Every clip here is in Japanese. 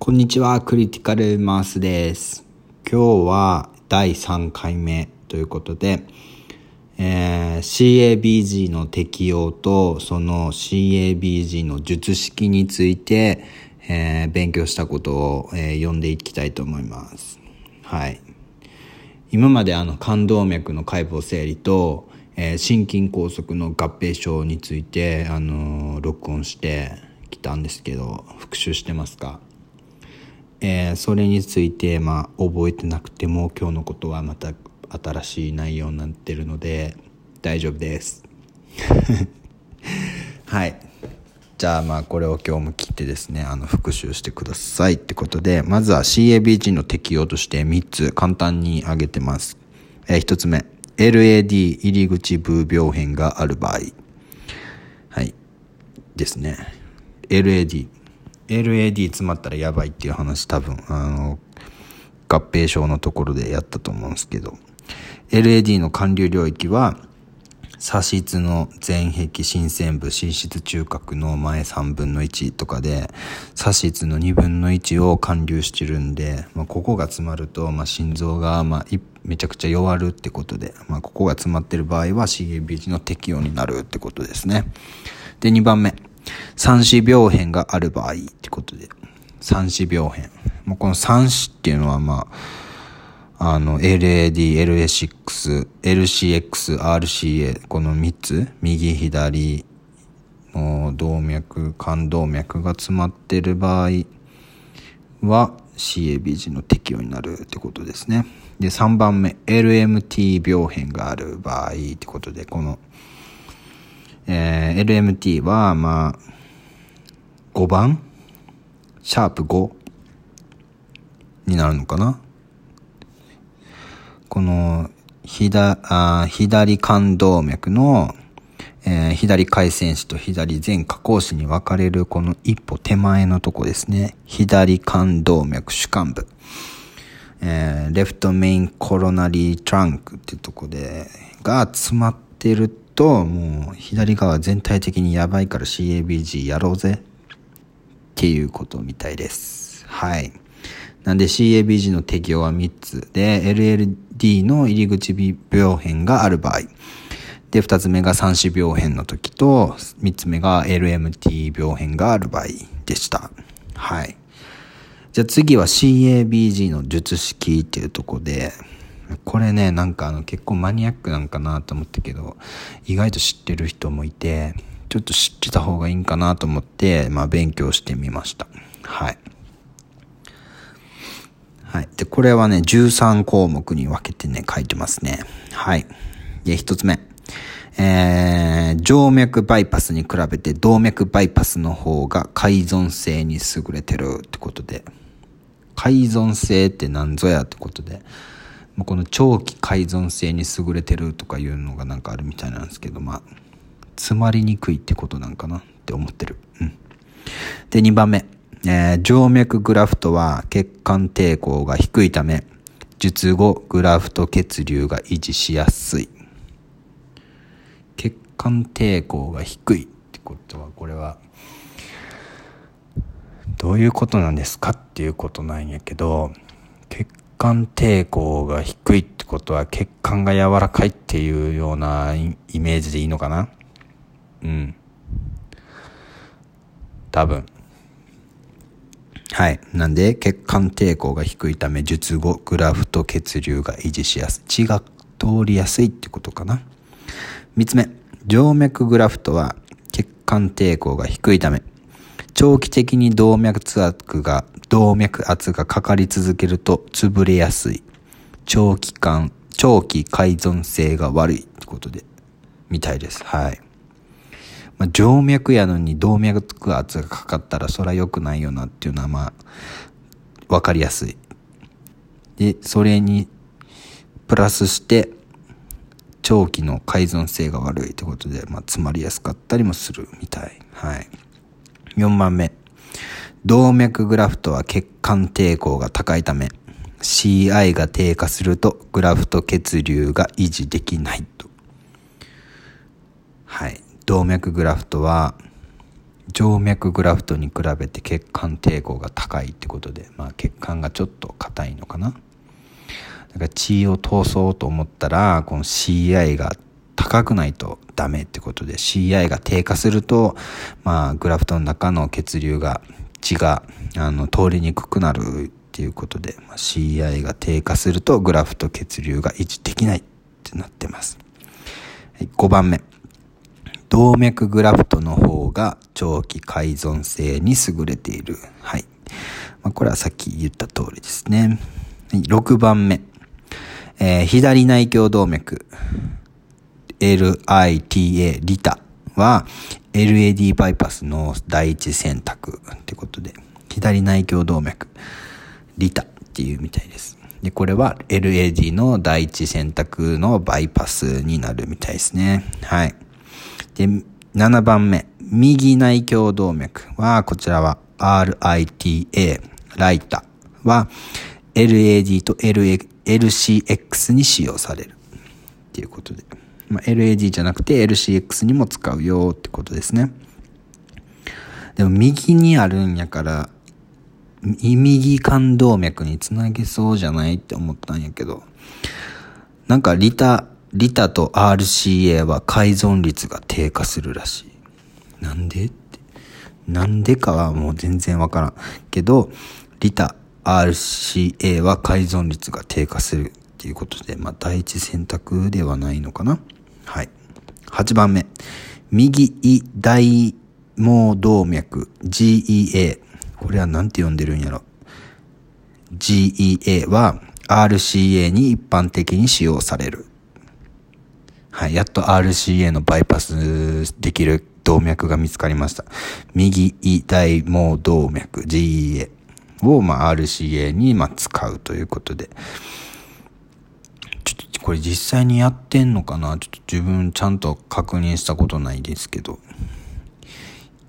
こんにちは、クリティカルマウスです。今日は第3回目ということで、えー CABG の適用とその CABG の術式について、えー勉強したことを、えー読んでいきたいと思います。はい。今まであの冠動脈の解剖整理と、えー心筋梗塞の合併症について、あの録音してきたんですけど復習してますか？えーそれについて、まあ、覚えてなくても今日のことはまた新しい内容になってるので大丈夫です。はい。じゃあまあこれを今日も切ってですねあの復習してくださいってことでまずは CABG の適用として3つ簡単に挙げてます、え1つ目。LAD 入り口部病変がある場合。はい。ですね。LAD LAD 詰まったらやばいっていう話多分あの合併症のところでやったと思うんですけど。LAD の寒流領域は左室の前壁新線部心室中隔の前3分の1とかで左室の2分の1を寒流してるんで、まあ、ここが詰まると、まあ、心臓が、まあ、めちゃくちゃ弱るってことで、まあ、ここが詰まってる場合は CABG の適用になるってことですね。で2番目。三子病変がある場合ってことで。三子病変。もうこの三子っていうのはまああの LAD、LA6、LCX、RCA この3つ。右左の動脈冠動脈が詰まってる場合は CABG の適用になるってことですね。で3番目 LMT 病変がある場合ってことでこのえー LMT は、まあ、5番？シャープ5になるのかな？この、左、あ左冠動脈の、えー左回線子と左前下行子に分かれるこの一歩手前のとこですね。左冠動脈主幹部。えーレフトメインコロナリートランクっていうとこで、が詰まってると、もう左側全体的にやばいから CABG やろうぜっていうことみたいです。はい。なんで CABG の適用は3つで、LLD の入り口病変がある場合。で、2つ目が三子病変の時と、3つ目が LMT 病変がある場合でした。はい。じゃあ次は CABG の術式っていうとこで、これね、なんかあの結構マニアックなんかなと思ったけど、意外と知ってる人もいて、ちょっと知ってた方がいいんかなと思って、まあ勉強してみました。はい。はい。で、これはね、13項目に分けてね、書いてますね。はい。で、一つ目。えー、静脈バイパスに比べて動脈バイパスの方が改存性に優れてるってことで、改存性って何ぞやってことで、この長期改存性に優れてるとかいうのがなんかあるみたいなんですけど、まあ、詰まりにくいってことなんかなって思ってる。うん。で、2番目。えー静脈グラフトは血管抵抗が低いため、術後グラフト血流が維持しやすい。血管抵抗が低いってことは、これは、どういうことなんですかっていうことなんやけど、管抵抗が低いってことは血管が柔らかいっていうようなイメージでいいのかな？うん。多分。はい。なんで、血管抵抗が低いため、術後、グラフト血流が維持しやすい。血が通りやすいってことかな？三つ目。静脈グラフトは血管抵抗が低いため、長期的に動脈圧が、動脈圧がかかり続けると潰れやすい。長期間、長期改存性が悪いってことで、みたいです。はい。まあ、静脈やのに動脈圧がかかったらそれは良くないよなっていうのはまあ、わかりやすい。で、それに、プラスして、長期の改存性が悪いってことで、まあ、詰まりやすかったりもするみたい。はい。4番目。動脈グラフトは血管抵抗が高いため、CI が低下するとグラフト血流が維持できないと。はい。動脈グラフトは静脈グラフトに比べて血管抵抗が高いってことで、まあ、血管がちょっと硬いのかなだから血を通そうと思ったらこの CI が高くないとダメってことで CI が低下すると、まあ、グラフトの中の血流が血があの通りにくくなるっていうことで、まあ、CI が低下するとグラフト血流が維持できないってなってます、はい、5番目動脈グラフトの方が長期改存性に優れている。はい。まあ、これはさっき言った通りですね。6番目。えー、左内胸動脈。LITA、リタは LAD バイパスの第一選択ってことで、左内胸動脈、リタっていうみたいです。で、これは LAD の第一選択のバイパスになるみたいですね。はい。で、7番目、右内胸動脈は、こちらは RITA、ライタは LAD と LCX に使用される。っていうことで。まあ、LAD じゃなくて LCX にも使うよってことですね。でも右にあるんやから、右冠動脈につなげそうじゃないって思ったんやけど、なんかリタ、リタと RCA は改存率が低下するらしい。なんでって。なんでかはもう全然わからん。けど、リタ、RCA は改存率が低下するっていうことで、まあ第一選択ではないのかな。はい。8番目。右胃大毛動脈 GEA。これは何て呼んでるんやろ。GEA は RCA に一般的に使用される。はい、やっと RCA のバイパスできる動脈が見つかりました。右胃大毛動脈 GEA を、まあ、RCA に、まあ、使うということで。これ実際にやってんのかな？ちょっと自分ちゃんと確認したことないですけど。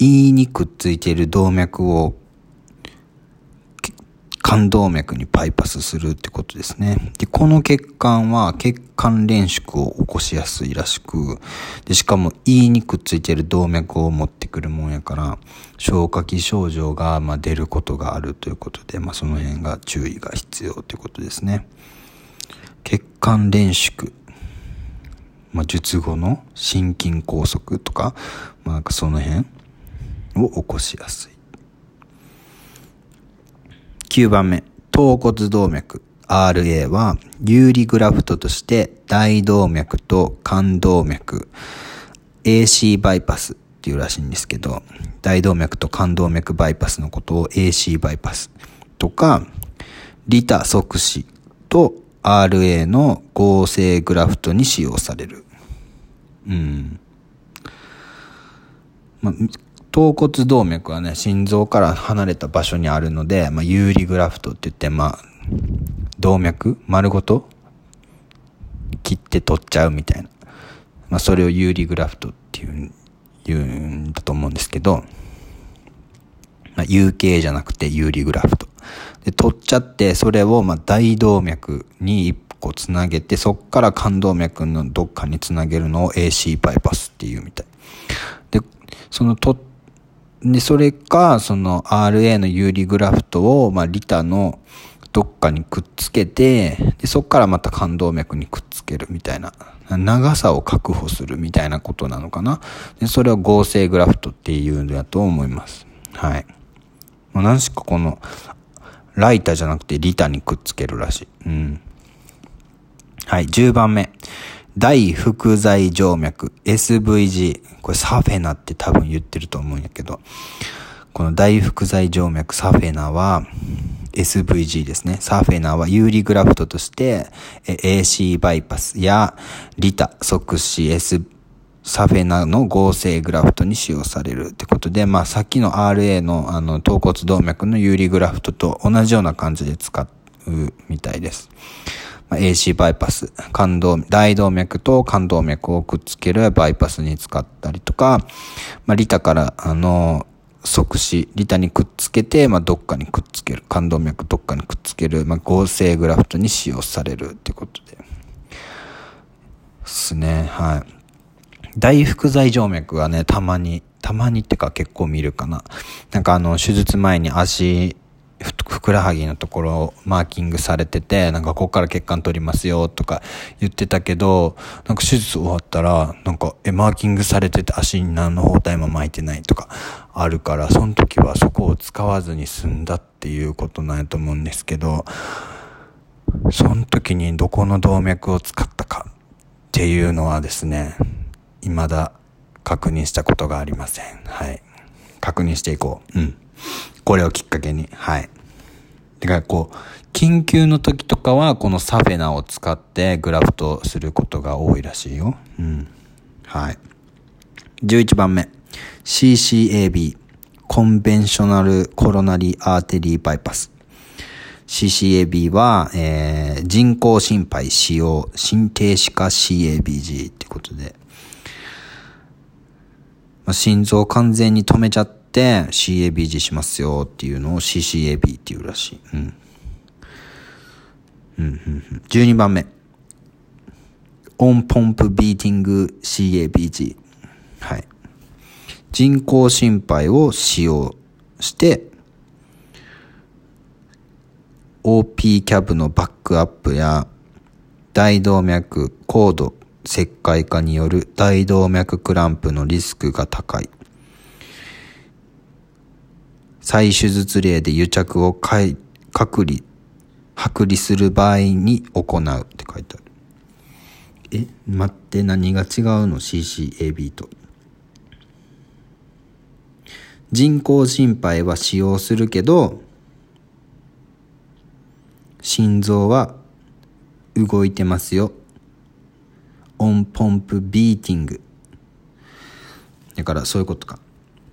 胃にくっついている動脈を冠動脈にバイパスするってことですね。で、この血管は血管連縮を起こしやすいらしく、で、しかも胃にくっついてる動脈を持ってくるもんやから、消化器症状が、ま出ることがあるということで、まあ、その辺が注意が必要ということですね。血管連縮。まあ、術後の心筋梗塞とか、まあ、なんかその辺を起こしやすい。9番目、頭骨動脈 RA は有利グラフトとして大動脈と冠動脈 AC バイパスっていうらしいんですけど、大動脈と冠動脈バイパスのことを AC バイパスとか、リタ即死と RA の合成グラフトに使用される。うん。まあ、頭骨動脈はね、心臓から離れた場所にあるので、まあ、有利グラフトって言って、まあ、動脈丸ごと切って取っちゃうみたいな。まあ、それを有利グラフトっていう、言うんだと思うんですけど、まあ、有形じゃなくて有利グラフト。で、取っちゃって、それを、ま、大動脈に一個つなげて、そっから冠動脈のどっかにつなげるのを AC バイパスっていうみたい。で、その取で、それか、その RA の有利グラフトを、まあ、リタのどっかにくっつけて、で、そこからまた冠動脈にくっつけるみたいな、長さを確保するみたいなことなのかな。で、それを合成グラフトっていうんだと思います。はい。何しかこの、ライターじゃなくてリタにくっつけるらしい。うん。はい、10番目。大副材静脈 SVG。これサフェナって多分言ってると思うんやけど、この大副材静脈サフェナは SVG ですね。サフェナは有利グラフトとして AC バイパスやリタ即死 SVG サフェナの合成グラフトに使用されるってことで、まあさっきの RA のあの頭骨動脈の有利グラフトと同じような感じで使うみたいです。まあ、AC バイパス、感動、大動脈と冠動脈をくっつけるバイパスに使ったりとか、まあ、リタから、あの、即死、リタにくっつけて、まあ、どっかにくっつける、冠動脈どっかにくっつける、まあ、合成グラフトに使用されるってことで。ですね、はい。大腹剤静脈はね、たまに、たまにってか結構見るかな。なんかあの、手術前に足、ふくらはぎのところをマーキングされてて、なんかここから血管取りますよとか言ってたけど、なんか手術終わったら、なんか、え、マーキングされてて足に何の包帯も巻いてないとかあるから、その時はそこを使わずに済んだっていうことなんやと思うんですけど、その時にどこの動脈を使ったかっていうのはですね、未だ確認したことがありません。はい。確認していこう。うん。これをきっかけに。はい。てか、こう、緊急の時とかは、このサフェナを使ってグラフトすることが多いらしいよ。うん。はい。11番目。CCAB。コンベンショナルコロナリーアーテリーバイパス。CCAB は、えー、人工心肺使用、心停止化 CABG ってことで、まあ、心臓完全に止めちゃって CABG しますよっていうのを CCAB っていうらしい。うん。うん、うん、12番目。オンポンプビーティング CABG。はい。人工心肺を使用して、OP キャブのバックアップや大動脈高度石灰化による大動脈クランプのリスクが高い。再手術例で癒着を隔離、剥離する場合に行うって書いてある。え、待って、何が違うの ?CCAB と。人工心肺は使用するけど、心臓は動いてますよ。オンポンプビーティング。だからそういうことか。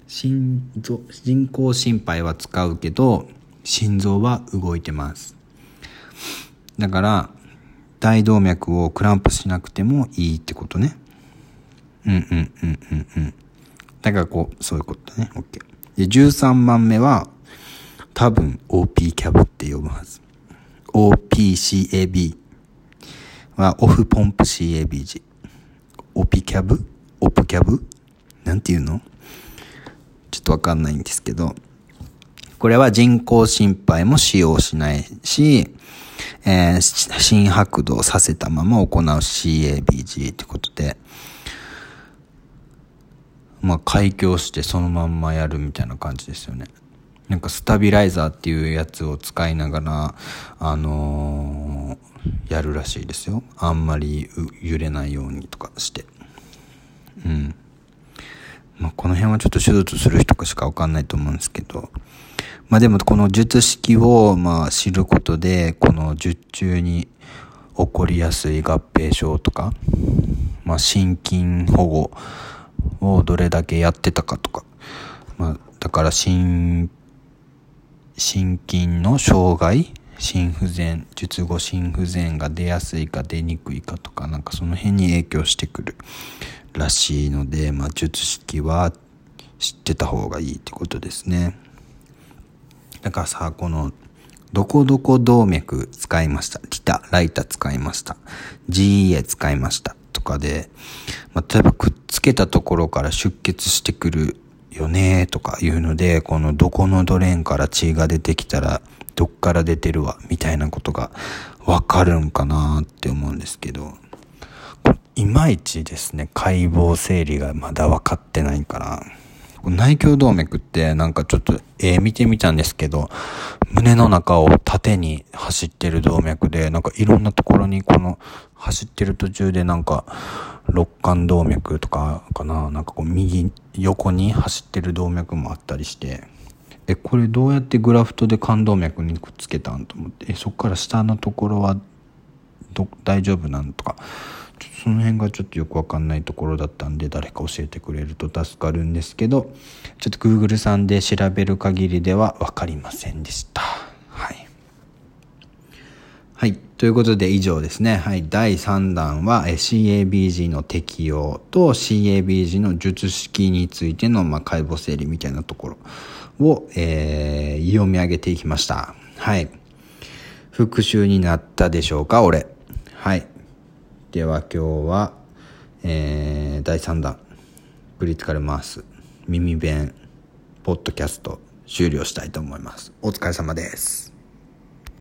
心臓、人工心肺は使うけど、心臓は動いてます。だから、大動脈をクランプしなくてもいいってことね。うんうんうんうんうん。だからこう、そういうことね。OK。で、13番目は、多分 OP キャブって呼ぶはず。OPCAB はオフポンプ CABG。オピキャブ？オプキャブ？なんていうの？ちょっとわかんないんですけど、これは人工心肺も使用しないし、えー、心拍動させたまま行う CABG ってことで、まあ、開胸してそのまんまやるみたいな感じですよね。なんかスタビライザーっていうやつを使いながら、あのー、やるらしいですよ。あんまり揺れないようにとかして。うん。まあ、この辺はちょっと手術する人かしかわかんないと思うんですけど。まあでもこの術式をまあ知ることで、この術中に起こりやすい合併症とか、まあ心筋保護をどれだけやってたかとか、まあだから心心筋の障害心不全術後心不全が出やすいか出にくいかとかなんかその辺に影響してくるらしいので、まあ、術式は知ってた方がいいってことですね。だからさこのどこどこ動脈使いました。リタライタ使いました。GEA 使いましたとかで、まあ、例えばくっつけたところから出血してくるよねとかいうので、このどこのドレーンから血が出てきたら、どっから出てるわ、みたいなことがわかるんかなって思うんですけど、いまいちですね、解剖整理がまだ分かってないから、内胸動脈ってなんかちょっと絵見てみたんですけど、胸の中を縦に走ってる動脈で、なんかいろんなところにこの走ってる途中でなんか、肋間動脈とかかな？なんかこう右横に走ってる動脈もあったりして。えこれどうやってグラフトで冠動脈にくっつけたんと思ってえそっから下のところは大丈夫なんとかその辺がちょっとよくわかんないところだったんで誰か教えてくれると助かるんですけどちょっと Google さんで調べる限りでは分かりませんでしたはいはい。ということで以上ですね。はい。第3弾は CABG の適用と CABG の術式についての、まあ、解剖整理みたいなところを、えー、読み上げていきました。はい。復習になったでしょうか俺。はい。では今日は、えー、第3弾クリティカルマウス耳弁ポッドキャスト終了したいと思いますお疲れ様です